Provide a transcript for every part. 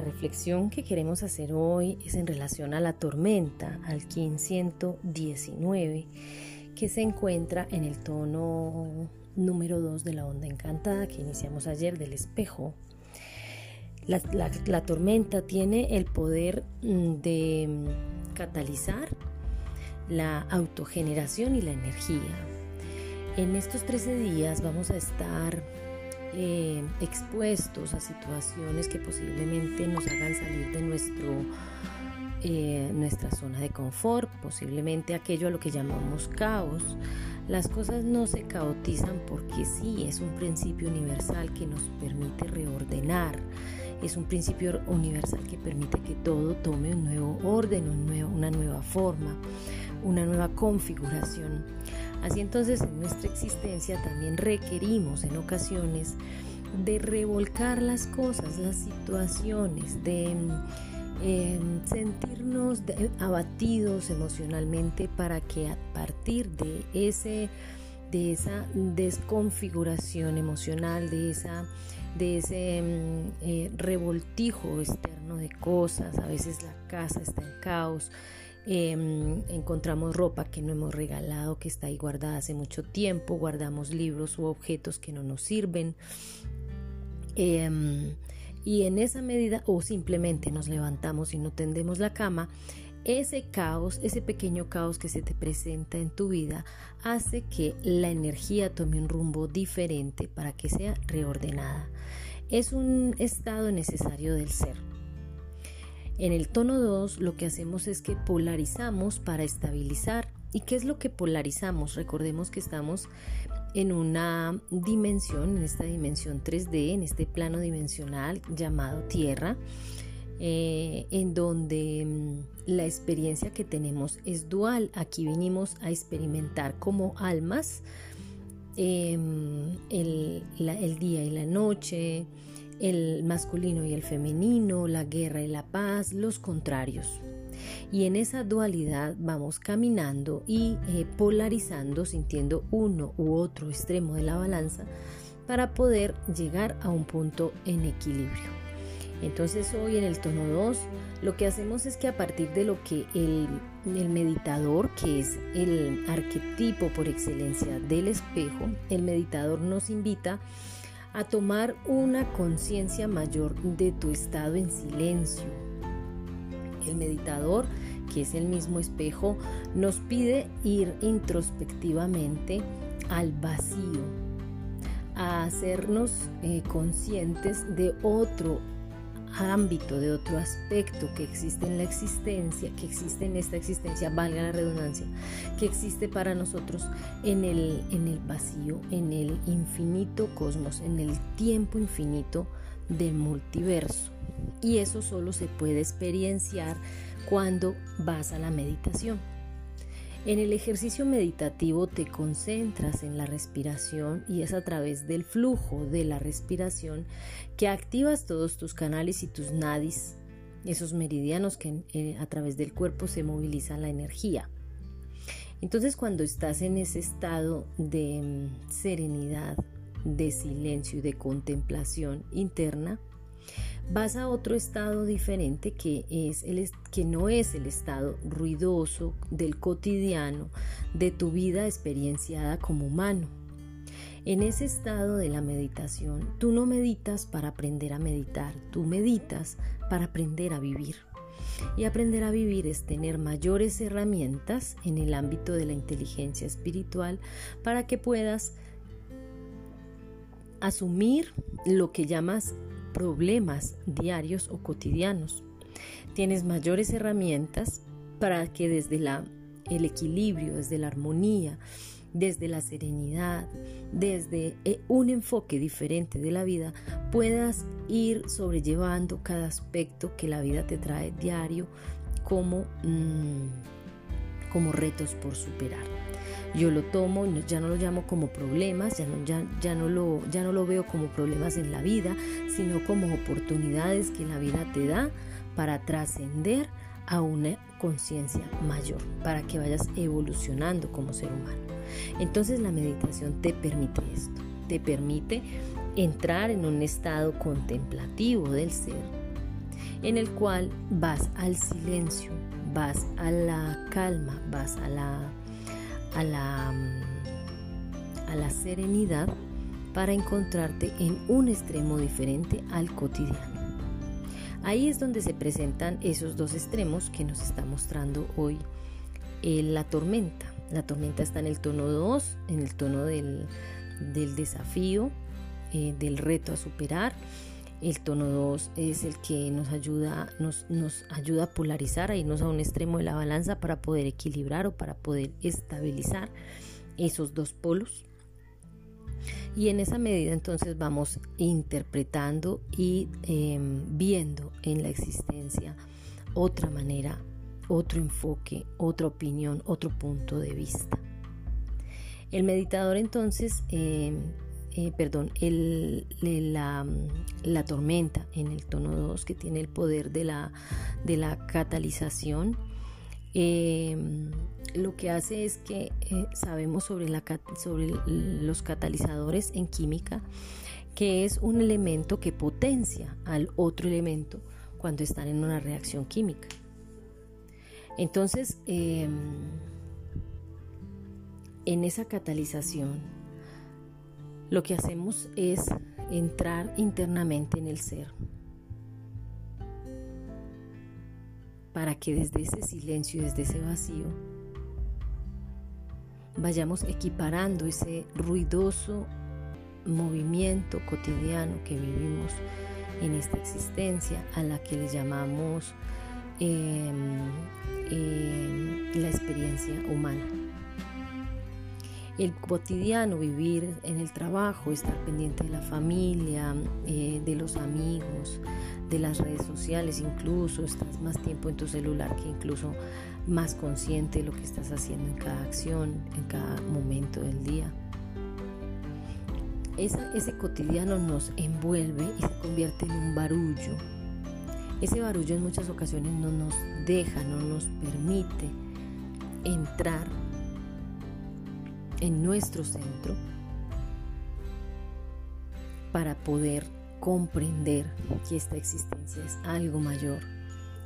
La reflexión que queremos hacer hoy es en relación a la tormenta, al 1519, que se encuentra en el tono número 2 de la onda encantada que iniciamos ayer del espejo. La, tormenta tiene el poder mm, de mm, catalizar la autogeneración y la energía. En estos 13 días vamos a estar eh, expuestos a situaciones que posiblemente nos hagan salir de nuestro, eh, nuestra zona de confort, posiblemente aquello a lo que llamamos caos. Las cosas no se caotizan porque sí, es un principio universal que nos permite reordenar, es un principio universal que permite que todo tome un nuevo orden, un nuevo, una nueva forma, una nueva configuración. Así entonces en nuestra existencia también requerimos en ocasiones de revolcar las cosas, las situaciones, de em, sentirnos abatidos emocionalmente para que a partir de ese de esa desconfiguración emocional, de esa de ese em, eh, revoltijo externo de cosas, a veces la casa está en caos, Em, encontramos ropa que no hemos regalado, que está ahí guardada hace mucho tiempo, guardamos libros u objetos que no nos sirven. Em, y en esa medida, o simplemente nos levantamos y no tendemos la cama, ese caos, ese pequeño caos que se te presenta en tu vida, hace que la energía tome un rumbo diferente para que sea reordenada. Es un estado necesario del ser. En el tono 2 lo que hacemos es que polarizamos para estabilizar. ¿Y qué es lo que polarizamos? Recordemos que estamos en una dimensión, en esta dimensión 3D, en este plano dimensional llamado Tierra, eh, en donde mm, la experiencia que tenemos es dual. Aquí vinimos a experimentar como almas em, el día y la noche, el masculino y el femenino, la guerra y la paz, los contrarios. Y en esa dualidad vamos caminando y eh, polarizando, sintiendo uno u otro extremo de la balanza para poder llegar a un punto en equilibrio. Entonces hoy en el tono 2 lo que hacemos es que a partir de lo que el, el, meditador, que es el arquetipo por excelencia del espejo, el meditador nos invita a tomar una conciencia mayor de tu estado en silencio. El meditador, que es el mismo espejo, nos pide ir introspectivamente al vacío, a hacernos eh, conscientes de otro ámbito, de otro aspecto que existe en la existencia, que existe en esta existencia, valga la redundancia, que existe para nosotros en el, en el vacío, en el infinito cosmos, en el tiempo infinito del multiverso. Y eso solo se puede experienciar cuando vas a la meditación. En el ejercicio meditativo te concentras en la respiración y es a través del flujo de la respiración que activas todos tus canales y tus nadis, esos meridianos que eh, a través del cuerpo se moviliza la energía. Entonces cuando estás en ese estado de mm, serenidad, de silencio y de contemplación interna, vas a otro estado diferente que, es el, que no es el estado ruidoso del cotidiano de tu vida experienciada como humano. En ese estado de la meditación, tú no meditas para aprender a meditar, tú meditas para aprender a vivir. Y aprender a vivir es tener mayores herramientas en el ámbito de la inteligencia espiritual para que puedas asumir lo que llamas problemas diarios o cotidianos. Tienes mayores herramientas para que desde la, el equilibrio, desde la armonía, desde la serenidad, desde eh, un enfoque diferente de la vida, puedas ir sobrellevando cada aspecto que la vida te trae diario como, mm, como retos por superar. Yo lo tomo, ya no lo llamo como problemas, ya no, ya, ya, no lo, ya no lo veo como problemas en la vida, sino como oportunidades que la vida te da para trascender a una conciencia mayor, para que vayas evolucionando como ser humano. Entonces la meditación te permite esto, te permite entrar en un estado contemplativo del ser, en el cual vas al silencio, vas a la calma, vas a la, a la, a la serenidad para encontrarte en un extremo diferente al cotidiano. Ahí es donde se presentan esos dos extremos que nos está mostrando hoy eh, la tormenta. La tormenta está en el tono 2, en el tono del, desafío, eh, del reto a superar. El tono 2 es el que nos ayuda, nos, nos ayuda a polarizar, a irnos a un extremo de la balanza para poder equilibrar o para poder estabilizar esos dos polos. Y en esa medida entonces vamos interpretando y em, viendo en la existencia otra manera, otro enfoque, otra opinión, otro punto de vista. El meditador entonces, em, eh, perdón, la, la, tormenta en el tono 2 que tiene el poder de la, de la catalización, em, lo que hace es que eh, sabemos sobre, la, sobre los catalizadores en química, que es un elemento que potencia al otro elemento cuando están en una reacción química. Entonces, em, en esa catalización, lo que hacemos es entrar internamente en el ser. Para que desde ese silencio desde ese vacío vayamos equiparando ese ruidoso movimiento cotidiano que vivimos en esta existencia a la que le llamamos em, em, la experiencia humana. El cotidiano, vivir en el trabajo, estar pendiente de la familia, eh, de los amigos, de las redes sociales, incluso estás más tiempo en tu celular que incluso más consciente de lo que estás haciendo en cada acción, en cada momento del día. ese cotidiano nos envuelve y se convierte en un barullo. Ese barullo en muchas ocasiones no nos deja, no nos permite entrar en nuestro centro para poder comprender que esta existencia es algo mayor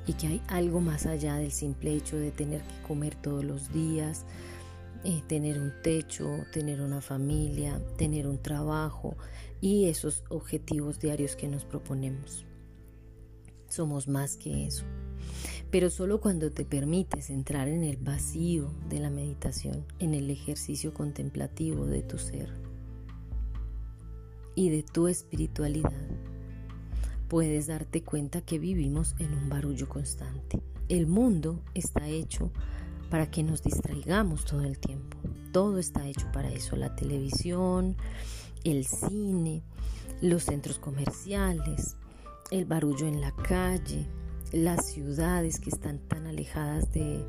y que hay algo más allá del simple hecho de tener que comer todos los días, eh, tener un techo, tener una familia, tener un trabajo y esos objetivos diarios que nos proponemos. Somos más que eso. Pero solo cuando te permites entrar en el vacío de la meditación, en el ejercicio contemplativo de tu ser, y de tu espiritualidad, puedes darte cuenta que vivimos en un barullo constante. El mundo está hecho para que nos distraigamos todo el tiempo. Todo está hecho para eso. La televisión, el cine, los centros comerciales, el barullo en la calle, las ciudades que están tan alejadas de,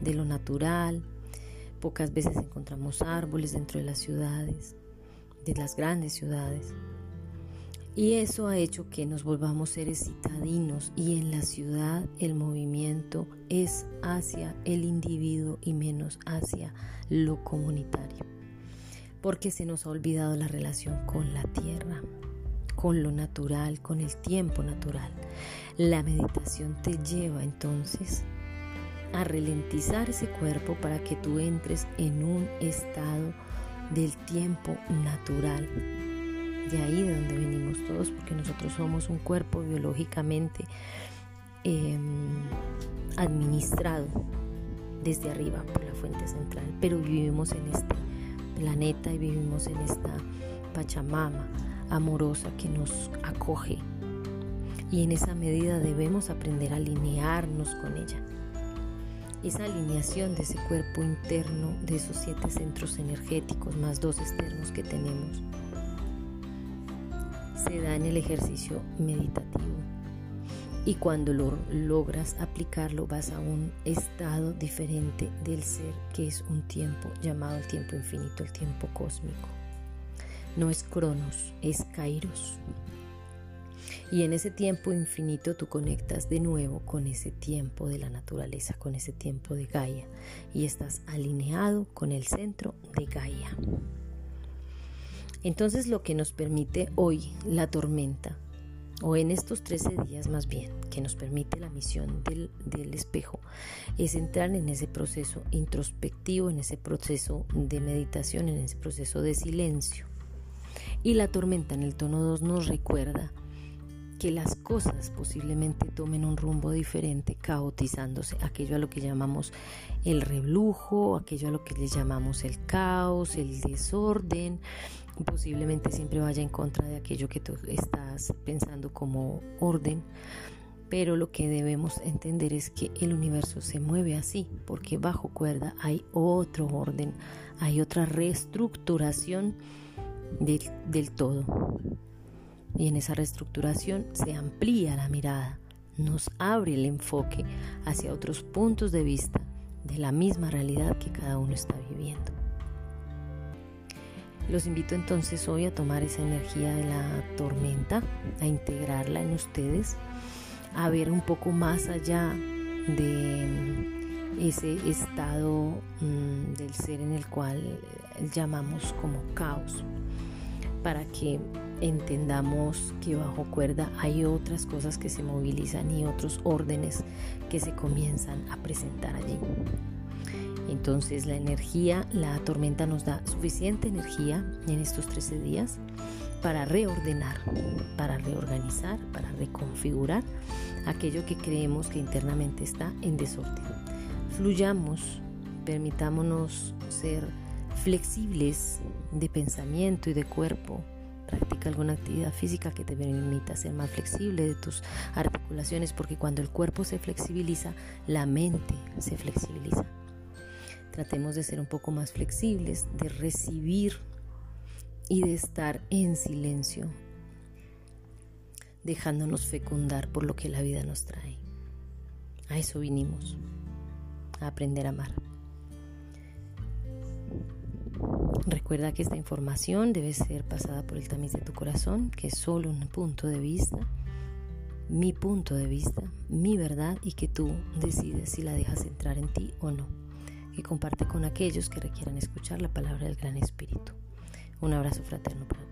de lo natural. Pocas veces encontramos árboles dentro de las ciudades de las grandes ciudades. Y eso ha hecho que nos volvamos seres citadinos y en la ciudad el movimiento es hacia el individuo y menos hacia lo comunitario. Porque se nos ha olvidado la relación con la tierra, con lo natural, con el tiempo natural. La meditación te lleva entonces a ralentizar ese cuerpo para que tú entres en un estado del tiempo natural. De ahí de donde venimos todos, porque nosotros somos un cuerpo biológicamente em, administrado desde arriba por la fuente central, pero vivimos en este planeta y vivimos en esta Pachamama amorosa que nos acoge. Y en esa medida debemos aprender a alinearnos con ella esa alineación de ese cuerpo interno, de esos siete centros energéticos más dos externos que tenemos, se da en el ejercicio meditativo. Y cuando lo logras aplicarlo vas a un estado diferente del ser, que es un tiempo llamado el tiempo infinito, el tiempo cósmico. No es Cronos, es Kairos. Y en ese tiempo infinito tú conectas de nuevo con ese tiempo de la naturaleza, con ese tiempo de Gaia. Y estás alineado con el centro de Gaia. Entonces lo que nos permite hoy la tormenta o en estos 13 días más bien, que nos permite la misión del, del, espejo, es entrar en ese proceso introspectivo, en ese proceso de meditación, en ese proceso de silencio. Y la tormenta en el tono 2 nos recuerda que las cosas posiblemente tomen un rumbo diferente, caotizándose, aquello a lo que llamamos el reblujo, aquello a lo que le llamamos el caos, el desorden, posiblemente siempre vaya en contra de aquello que tú estás pensando como orden, pero lo que debemos entender es que el universo se mueve así, porque bajo cuerda hay otro orden, hay otra reestructuración del, todo. Y en esa reestructuración se amplía la mirada, nos abre el enfoque hacia otros puntos de vista de la misma realidad que cada uno está viviendo. Los invito entonces hoy a tomar esa energía de la tormenta, a integrarla en ustedes, a ver un poco más allá de ese estado mm, del ser en el cual llamamos como caos, para que entendamos que bajo cuerda hay otras cosas que se movilizan y otros órdenes que se comienzan a presentar allí. Entonces la energía, la tormenta nos da suficiente energía en estos 13 días para reordenar, para reorganizar, para reconfigurar aquello que creemos que internamente está en desorden. Fluyamos, permitámonos ser flexibles de pensamiento y de cuerpo. Practica alguna actividad física que te permita ser más flexible de tus articulaciones, porque cuando el cuerpo se flexibiliza, la mente se flexibiliza. Tratemos de ser un poco más flexibles, de recibir y de estar en silencio, dejándonos fecundar por lo que la vida nos trae. A eso vinimos, aprender a amar. Recuerda que esta información debe ser pasada por el tamiz de tu corazón, que es solo un punto de vista, mi punto de vista, mi verdad y que tú decides si la dejas entrar en ti o no. Y comparte con aquellos que requieran escuchar la palabra del Gran Espíritu. Un abrazo fraterno para.